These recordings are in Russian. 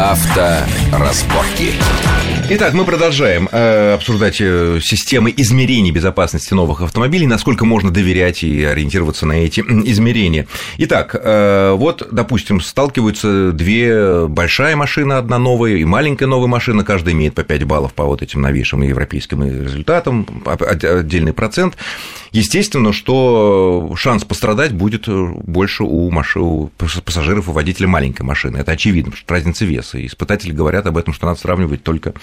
Авторазборки. Итак, мы продолжаем э, обсуждать э, системы измерений безопасности новых автомобилей, насколько можно доверять и ориентироваться на эти измерения. Итак, э, вот, допустим, сталкиваются две большая машина, одна новая и маленькая новая машина, каждая имеет по 5 баллов по вот этим новейшим европейским результатам, отдельный процент. Естественно, что шанс пострадать будет больше у, маш... у пассажиров и водителя маленькой машины. Это очевидно, потому что разница веса. И испытатели говорят об этом, что надо сравнивать только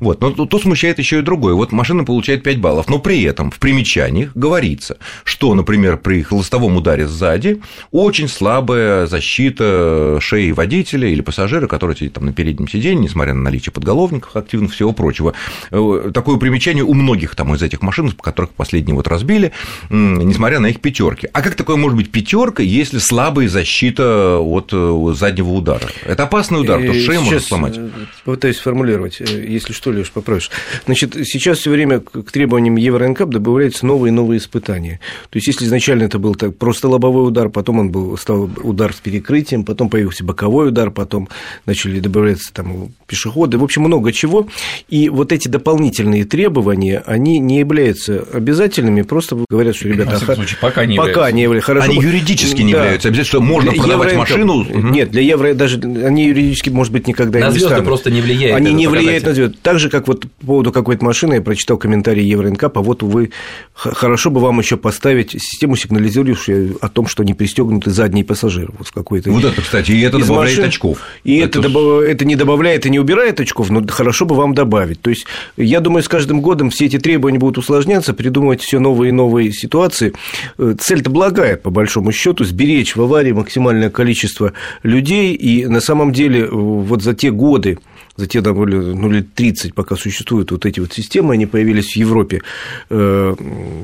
вот. Но тут смущает еще и другое. Вот машина получает 5 баллов, но при этом в примечаниях говорится, что, например, при холостовом ударе сзади очень слабая защита шеи водителя или пассажира, который сидит там на переднем сиденье, несмотря на наличие подголовников активных, всего прочего. Э, такое примечание у многих там из этих машин, которых последние вот разбили, несмотря на их пятерки. А как такое может быть пятерка, если слабая защита от э, заднего удара? Это опасный удар, то шею можно сломать. Э, Попытаюсь сформулировать если что, Леш, попросишь. Значит, сейчас все время к требованиям Евро-НКАП добавляются новые и новые испытания. То есть, если изначально это был так, просто лобовой удар, потом он был, стал удар с перекрытием, потом появился боковой удар, потом начали добавляться там пешеходы, в общем, много чего. И вот эти дополнительные требования, они не являются обязательными, просто говорят, что, ребята, в случае, пока не пока являются. не являются. Хорошо, они юридически не да. являются. Обязательно, что можно для продавать машину. Нет, для евро даже они юридически, может быть, никогда на не станут. Просто не влияют. Они не влияют на звезды. Так же, как вот по поводу какой-то машины, я прочитал комментарий Евроинкапа, вот, увы, хорошо бы вам еще поставить систему, сигнализирующую о том, что не пристегнуты задние пассажиры. Вот, какой-то вот это, кстати, и это добавляет машин, очков. И это, это, добав... это не добавляет и не убирает очков, но хорошо бы вам добавить. То есть, я думаю, с каждым годом все эти требования будут усложняться, придумывать все новые и новые ситуации. Э, цель-то благая, по большому счету, сберечь в аварии максимальное количество людей, и на самом деле вот за те годы, за те довольно, ну, лет 30, пока существуют вот эти вот системы, они появились в Европе, э,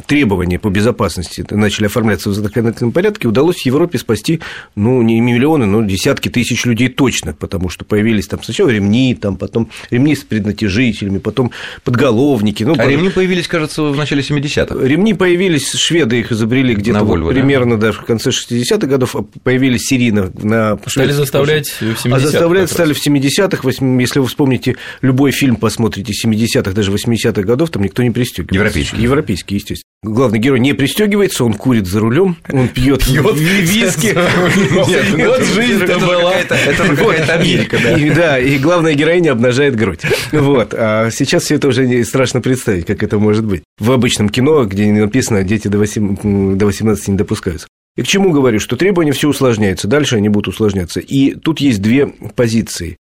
требования по безопасности начали оформляться в законодательном порядке, удалось в Европе спасти, ну, не миллионы, но десятки тысяч людей точно, потому что появились там сначала ремни, там потом ремни с преднатяжителями, потом подголовники. Ну, а потом... ремни появились, кажется, в начале 70-х. Ремни появились, шведы их изобрели где-то вот примерно да? даже в конце 60-х годов, а появились серийно на... Стали заставлять в 70-х. А заставлять стали в 70-х, если если вы вспомните любой фильм, посмотрите 70-х, даже 80-х годов, там никто не пристегивается. Европейский. Европейский, естественно. Главный герой не пристегивается, он курит за рулем, он пьет виски. Вот жизнь это была. Это Америка, да. Да, и главная героиня обнажает грудь. Вот. А сейчас все это уже страшно представить, как это может быть. В обычном кино, где написано, дети до 18 не допускаются. И к чему говорю, что требования все усложняются, дальше они будут усложняться. И тут есть две позиции.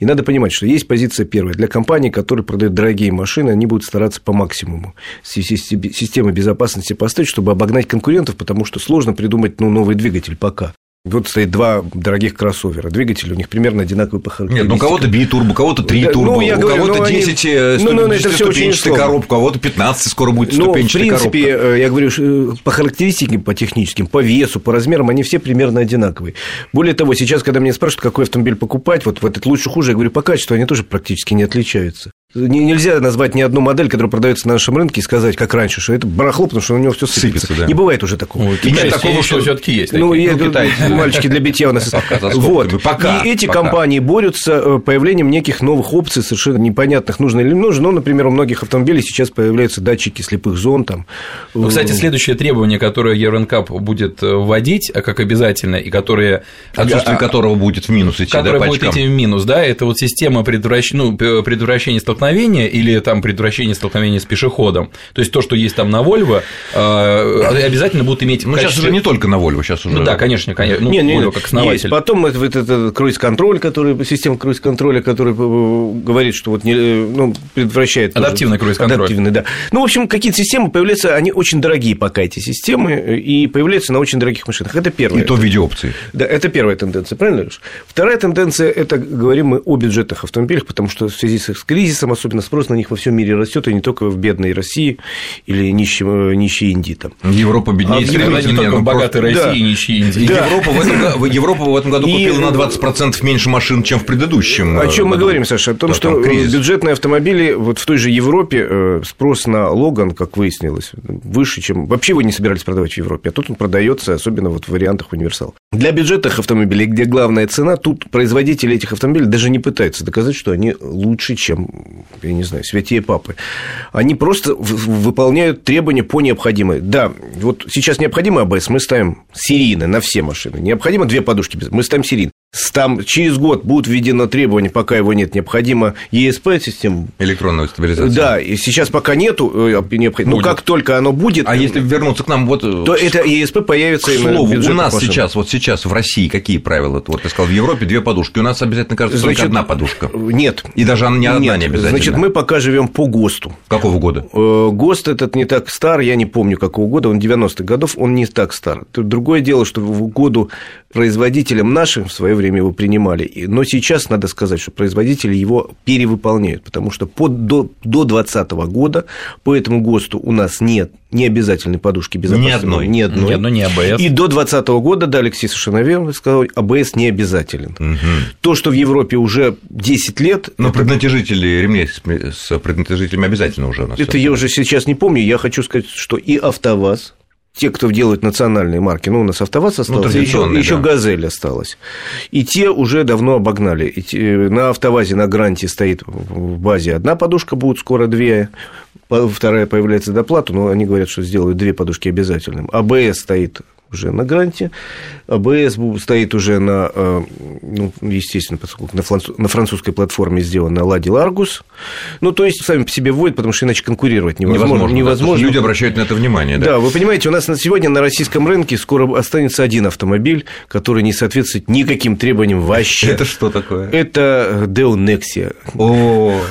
И надо понимать, что есть позиция первая. Для компаний, которые продают дорогие машины, они будут стараться по максимуму системы безопасности поставить, чтобы обогнать конкурентов, потому что сложно придумать ну, новый двигатель пока. Вот стоит два дорогих кроссовера. Двигатели у них примерно одинаковые по характеристикам. Нет, ну у кого-то битурбо, у кого-то 3 да, турбо, ну, у кого-то ну, 10 они... Э, ну, ну, это все очень коробка, у кого-то 15 скоро будет ну, ступенчатая коробка. в принципе, коробка. я говорю, э, по характеристикам, по техническим, по весу, по размерам, они все примерно одинаковые. Более того, сейчас, когда меня спрашивают, какой автомобиль покупать, вот в этот лучше, хуже, я говорю, по качеству они тоже практически не отличаются. Нельзя назвать ни одну модель, которая продается на нашем рынке, и сказать, как раньше, что это барахло, потому что у него все сыпется. сыпется да. Не бывает уже такого. Ой, и нет такого, что все-таки есть. Ну, такие. ну, китайцы. мальчики для битья у нас. Вот. Пока. И эти компании борются э, появлением неких новых опций, совершенно непонятных, нужно или не нужно. Ну, например, у многих автомобилей сейчас появляются датчики слепых зон. Там. Ну, кстати, следующее требование, которое Евронкап будет э, вводить, э, как обязательно, и которое... Отсутствие а, которого будет в минус идти, Которое будет идти в минус, да, это вот система предотвращения, ну, предотвращения столкновения или там предотвращение столкновения с пешеходом. То есть то, что есть там на Volvo, э, обязательно будут иметь. Ну, сейчас уже не только на Volvo, сейчас уже. Ну да, конечно, конечно. Ну, не, не, Volvo как основатель. Есть. Потом это, это, это круиз-контроль, который, система круиз-контроля, который э, говорит, что вот не, ну, предотвращает. Адаптивный круиз-контроль. Адаптивный, да. Ну, в общем, какие-то системы появляются, они очень дорогие пока эти системы, и появляются на очень дорогих машинах. Это первое. И то в виде опции. Да, это первая тенденция, правильно, Леш? Вторая тенденция – это, говорим мы о бюджетных автомобилях, потому что в связи с кризисом поэтому особенно спрос на них во всем мире растет, и не только в бедной России или нищей, нищей Индии. Там. Европа беднее, а Европа не только богатой России да. и нищей Индии. Да. Европа, в этом, Европа в этом году и... купила на 20% меньше машин, чем в предыдущем. О чем мы говорим, Саша? О том, да, что бюджетные автомобили вот в той же Европе спрос на Логан, как выяснилось, выше, чем вообще вы не собирались продавать в Европе, а тут он продается, особенно вот в вариантах универсал. Для бюджетных автомобилей, где главная цена, тут производители этих автомобилей даже не пытаются доказать, что они лучше, чем, я не знаю, святее папы. Они просто выполняют требования по необходимой. Да, вот сейчас необходимо АБС, мы ставим серийно на все машины. Необходимо две подушки, мы ставим серийно там через год будут введено требование, пока его нет, необходимо ЕСП-систему. Электронную стабилизацию. Да, и сейчас пока нету э, необходимо. Ну, как только оно будет... А если вернуться к нам, вот... Э, то это ЕСП появится... К слову, у нас машин. сейчас, вот сейчас в России какие правила? Вот ты сказал, в Европе две подушки, у нас обязательно, кажется, Значит, только одна подушка. Нет. И даже не одна нет. не обязательно. Значит, мы пока живем по ГОСТу. Какого года? Э, ГОСТ этот не так стар, я не помню какого года, он 90-х годов, он не так стар. Другое дело, что в году производителям нашим в свое время его принимали. Но сейчас надо сказать, что производители его перевыполняют, потому что под, до 2020 года по этому ГОСТу у нас нет необязательной подушки безопасности. Ни одной. Ни одной. Ни одной, ни АБС. И до 2020 года, да, Алексей совершенно верно сказал, АБС не обязателен. Угу. То, что в Европе уже 10 лет... Но это... преднатяжители ремней с преднатяжителями обязательно уже у нас. Это я уже сейчас не помню. Я хочу сказать, что и АвтоВАЗ, те, кто делают национальные марки, ну, у нас АвтоВАЗ ну, остался, ну, еще, еще да. «Газель» осталась. И те уже давно обогнали. И те, на «АвтоВАЗе» на «Гранте» стоит в базе одна подушка, будет скоро две, вторая появляется доплату, но они говорят, что сделают две подушки обязательным. АБС стоит уже на гранте, АБС стоит уже на, э, ну, естественно, поскольку на, француз, на французской платформе сделано Ладил Аргус. Ну, то есть, сами по себе вводят, потому что иначе конкурировать невозможно. Невозможно. невозможно. Да, люди обращают на это внимание. Да? да, вы понимаете, у нас на сегодня на российском рынке скоро останется один автомобиль, который не соответствует никаким требованиям вообще. Это что такое? Это Deo Nexia,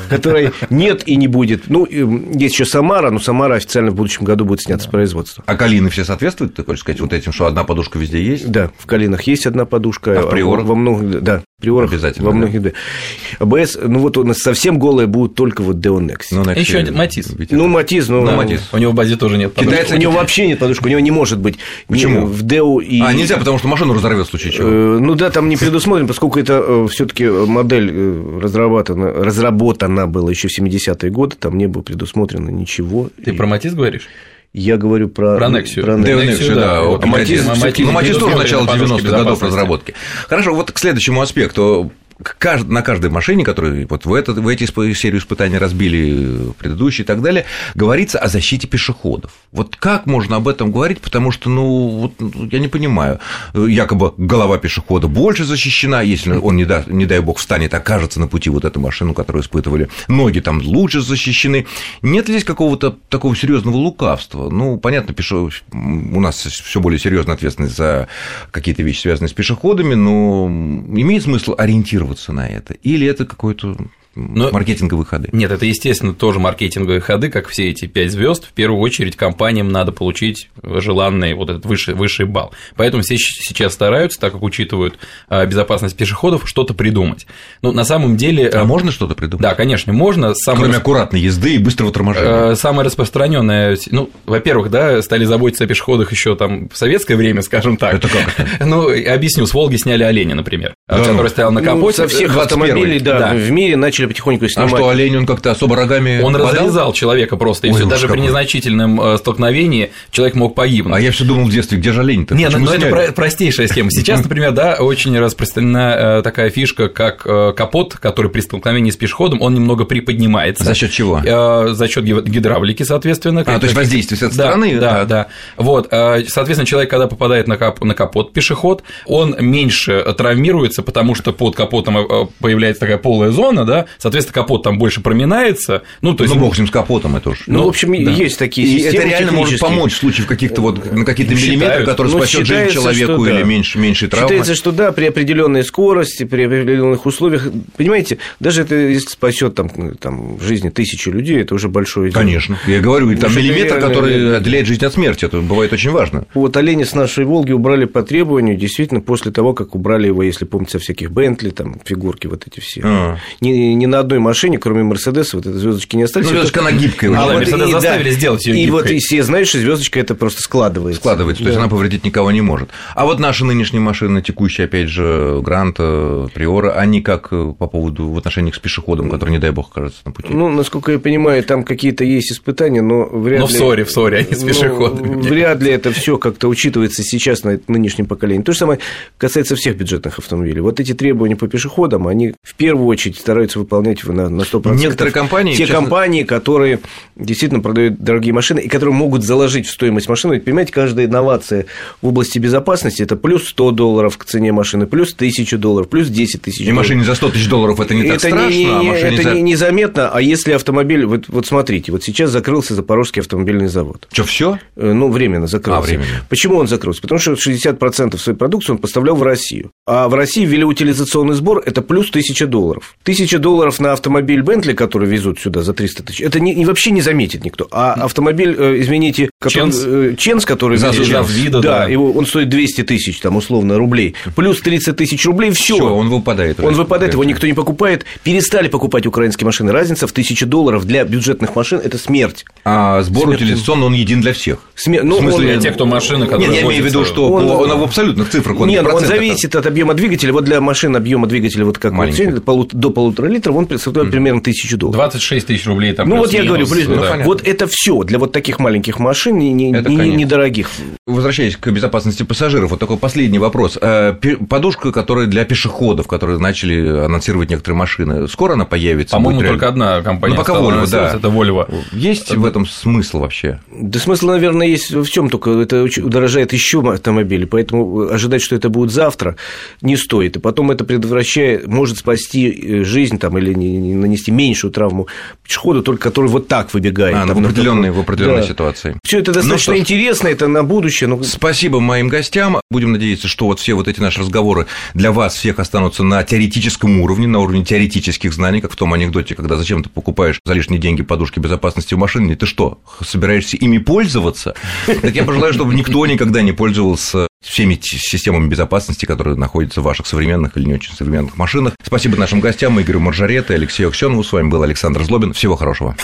которой нет и не будет. Ну, есть еще Самара, но Самара официально в будущем году будет снята с производства. А Калины все соответствуют, ты хочешь сказать, вот этим, что одна подушка везде есть? Да, в Калинах есть одна подушка. А в Приорах? Во многих, да, Приорах Обязательно, во многих, да. да. АБС, ну вот у нас совсем голые будут только вот Deon Next. Ну, Еще один Матис. Ну, Матис, ну, да, Матис. У него в базе тоже нет подушки. Китайцы, у него вообще нет подушки, у него не может быть. Почему? В Део и... А, нельзя, потому что машину разорвет в случае чего. Э, ну да, там не предусмотрено, поскольку это э, все таки модель э, разработана, разработана была еще в 70-е годы, там не было предусмотрено ничего. Ты про Матис говоришь? Я говорю про... Про Nexus. Про Nexus, да. да. Вот, Матис, Матис, ну, Матис тоже начало 90-х годов разработки. Хорошо, вот к следующему аспекту на каждой машине, которую вот в, этот, в эти серию испытаний разбили предыдущие и так далее, говорится о защите пешеходов. Вот как можно об этом говорить, потому что, ну, вот, ну, я не понимаю, якобы голова пешехода больше защищена, если он, не, да, не дай бог, встанет, окажется на пути вот эту машину, которую испытывали, ноги там лучше защищены. Нет ли здесь какого-то такого серьезного лукавства? Ну, понятно, пешо... у нас все более серьезная ответственность за какие-то вещи, связанные с пешеходами, но имеет смысл ориентироваться ориентироваться на это? Или это какой-то но... маркетинговые ходы. Нет, это, естественно, тоже маркетинговые ходы, как все эти пять звезд. В первую очередь компаниям надо получить желанный вот этот высший, высший балл. Поэтому все сейчас стараются, так как учитывают а, безопасность пешеходов, что-то придумать. Ну, на самом деле... А можно что-то придумать? Да, конечно, можно. Самое... Кроме аккуратной езды и быстрого торможения. А, самое распространенное, ну, во-первых, да, стали заботиться о пешеходах еще там в советское время, скажем так. Это как? Ну, объясню, с Волги сняли оленя, например, да, который ну. стоял на капоте. Ну, со всех автомобилей, да, да, в мире начали потихоньку а снимать. А что, олень, он как-то особо рогами Он подал? разрезал человека просто, и Ой, все. Даже какой. при незначительном э, столкновении человек мог погибнуть. А я все думал в детстве, где же олень-то? Нет, ну это простейшая схема. Сейчас, например, да, очень распространена э, такая фишка, как э, капот, который при столкновении с пешеходом, он немного приподнимается. За счет чего? За счет гидравлики, соответственно. А, то есть воздействие с этой да, стороны? Да, да. Вот, соответственно, человек, когда попадает на, кап... на капот пешеход, он меньше травмируется, потому что под капотом появляется такая полая зона, да, соответственно, капот там больше проминается. Ну, то есть... Ну, бог с ним с капотом, это уж. Ну, ну в общем, да. есть такие и системы это реально может помочь в случае в каких-то вот на какие-то миллиметры, которые ну, спасет жизнь человеку или да. меньше, меньше травмы. Считается, что да, при определенной скорости, при определенных условиях, понимаете, даже это если спасет там, там жизни тысячи людей, это уже большое дело. Конечно. Я говорю, там миллиметр, реально... который отделяет жизнь от смерти, это бывает очень важно. Вот оленя с нашей Волги убрали по требованию, действительно, после того, как убрали его, если помните, со всяких Бентли, там, фигурки вот эти все. А. Не, ни на одной машине, кроме Мерседеса, вот этой звездочки не остались. Ну, звездочка, она гибкая. А, вот Мерседес и, заставили да, сделать ее И гибкой. вот и все знают, что звездочка это просто складывается. складывается, то есть Да. она повредить никого не может. А вот наши нынешние машины, текущие, опять же, Грант, э, Приора, они как э, по поводу в отношении к пешеходам, которые, не дай бог, окажутся на пути? Ну, насколько я понимаю, там какие-то есть испытания, но вряд Но ли... в ссоре, в ссоре, не с Ну, пешеходами. вряд ли это все как-то учитывается сейчас на нынешнем поколении. То же самое касается всех бюджетных автомобилей. Вот эти требования по пешеходам, они в первую очередь стараются выполнять на, на 100%. Некоторые компании, Те честно- компании, которые действительно продают дорогие машины и которые могут заложить в стоимость машины. Ведь, понимаете, каждая инновация в области безопасности – это плюс 100 долларов к цене машины, плюс 1000 долларов, плюс 10 тысяч И долларов. машине за 100 тысяч долларов это не так это страшно, не, а не- машине это за... не- незаметно, а если автомобиль, вот, вот смотрите, вот сейчас закрылся Запорожский автомобильный завод. Что, все? Э, Ну, временно закрылся. А, временно. Почему он закрылся? Потому что 60% своей продукции он поставлял в Россию. А в России ввели утилизационный сбор, это плюс 1000 долларов. 1000 долларов на автомобиль Бентли, который везут сюда за 300 тысяч, это не, вообще не заметит никто. А автомобиль, э, извините, который, Ченс? э, Ченс, который... За- за вида, да, да. его, он стоит 200 тысяч, там, условно, рублей. Плюс 30 тысяч рублей, все. Все, он выпадает. Он выпадает, его никто не покупает. Перестали покупать украинские машины. Разница в 1000 долларов для бюджетных машин – это смерть. А сбор Смерть. утилизационный, он един для всех. Смер- ну, В смысле, он- Для тех, кто машины, которые Нет, я имею в виду, что Он- по- он в абсолютных цифрах, он не Нет, в он зависит от объема двигателя. Вот для машин объем двигателя, вот как вот Маленький. полу- до полутора литров, он представляет примерно тысячу долларов. 26 тысяч рублей там Ну вот я говорю, плюс- да. понятно. вот это все для вот таких маленьких машин, не- не- Это не- недорогих. Возвращаясь к безопасности пассажиров, вот такой последний вопрос. Э, Подушка, которая для пешеходов, которые начали анонсировать некоторые машины, скоро она появится? По-моему, только реально? одна компания Ну, пока Volvo, да. это Volvo. Есть в этом смысл вообще? Да смысл, наверное, есть в чем только это удорожает еще автомобили, поэтому ожидать, что это будет завтра, не стоит. И потом это предотвращает, может спасти э, жизнь там, или не- не нанести меньшую травму пешеходу, только который вот так выбегает. А, ну, там, в определенной, в определенной Да. ситуации. Все это достаточно Ну что интересно, это на будущее. но Спасибо моим гостям. Будем надеяться, что вот все вот эти наши разговоры для вас всех останутся на теоретическом уровне, на уровне теоретических знаний, как в том анекдоте, когда зачем ты покупаешь за лишние деньги подушки безопасности в машине, ты что, собираешься ими пользоваться? Так я пожелаю, чтобы никто никогда не пользовался всеми системами безопасности, которые находятся в ваших современных или не очень современных машинах. Спасибо нашим гостям Игорю Маржарете, Алексею Аксенову. С вами был Александр Злобин. Всего хорошего.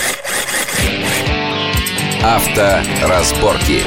Авторазборки.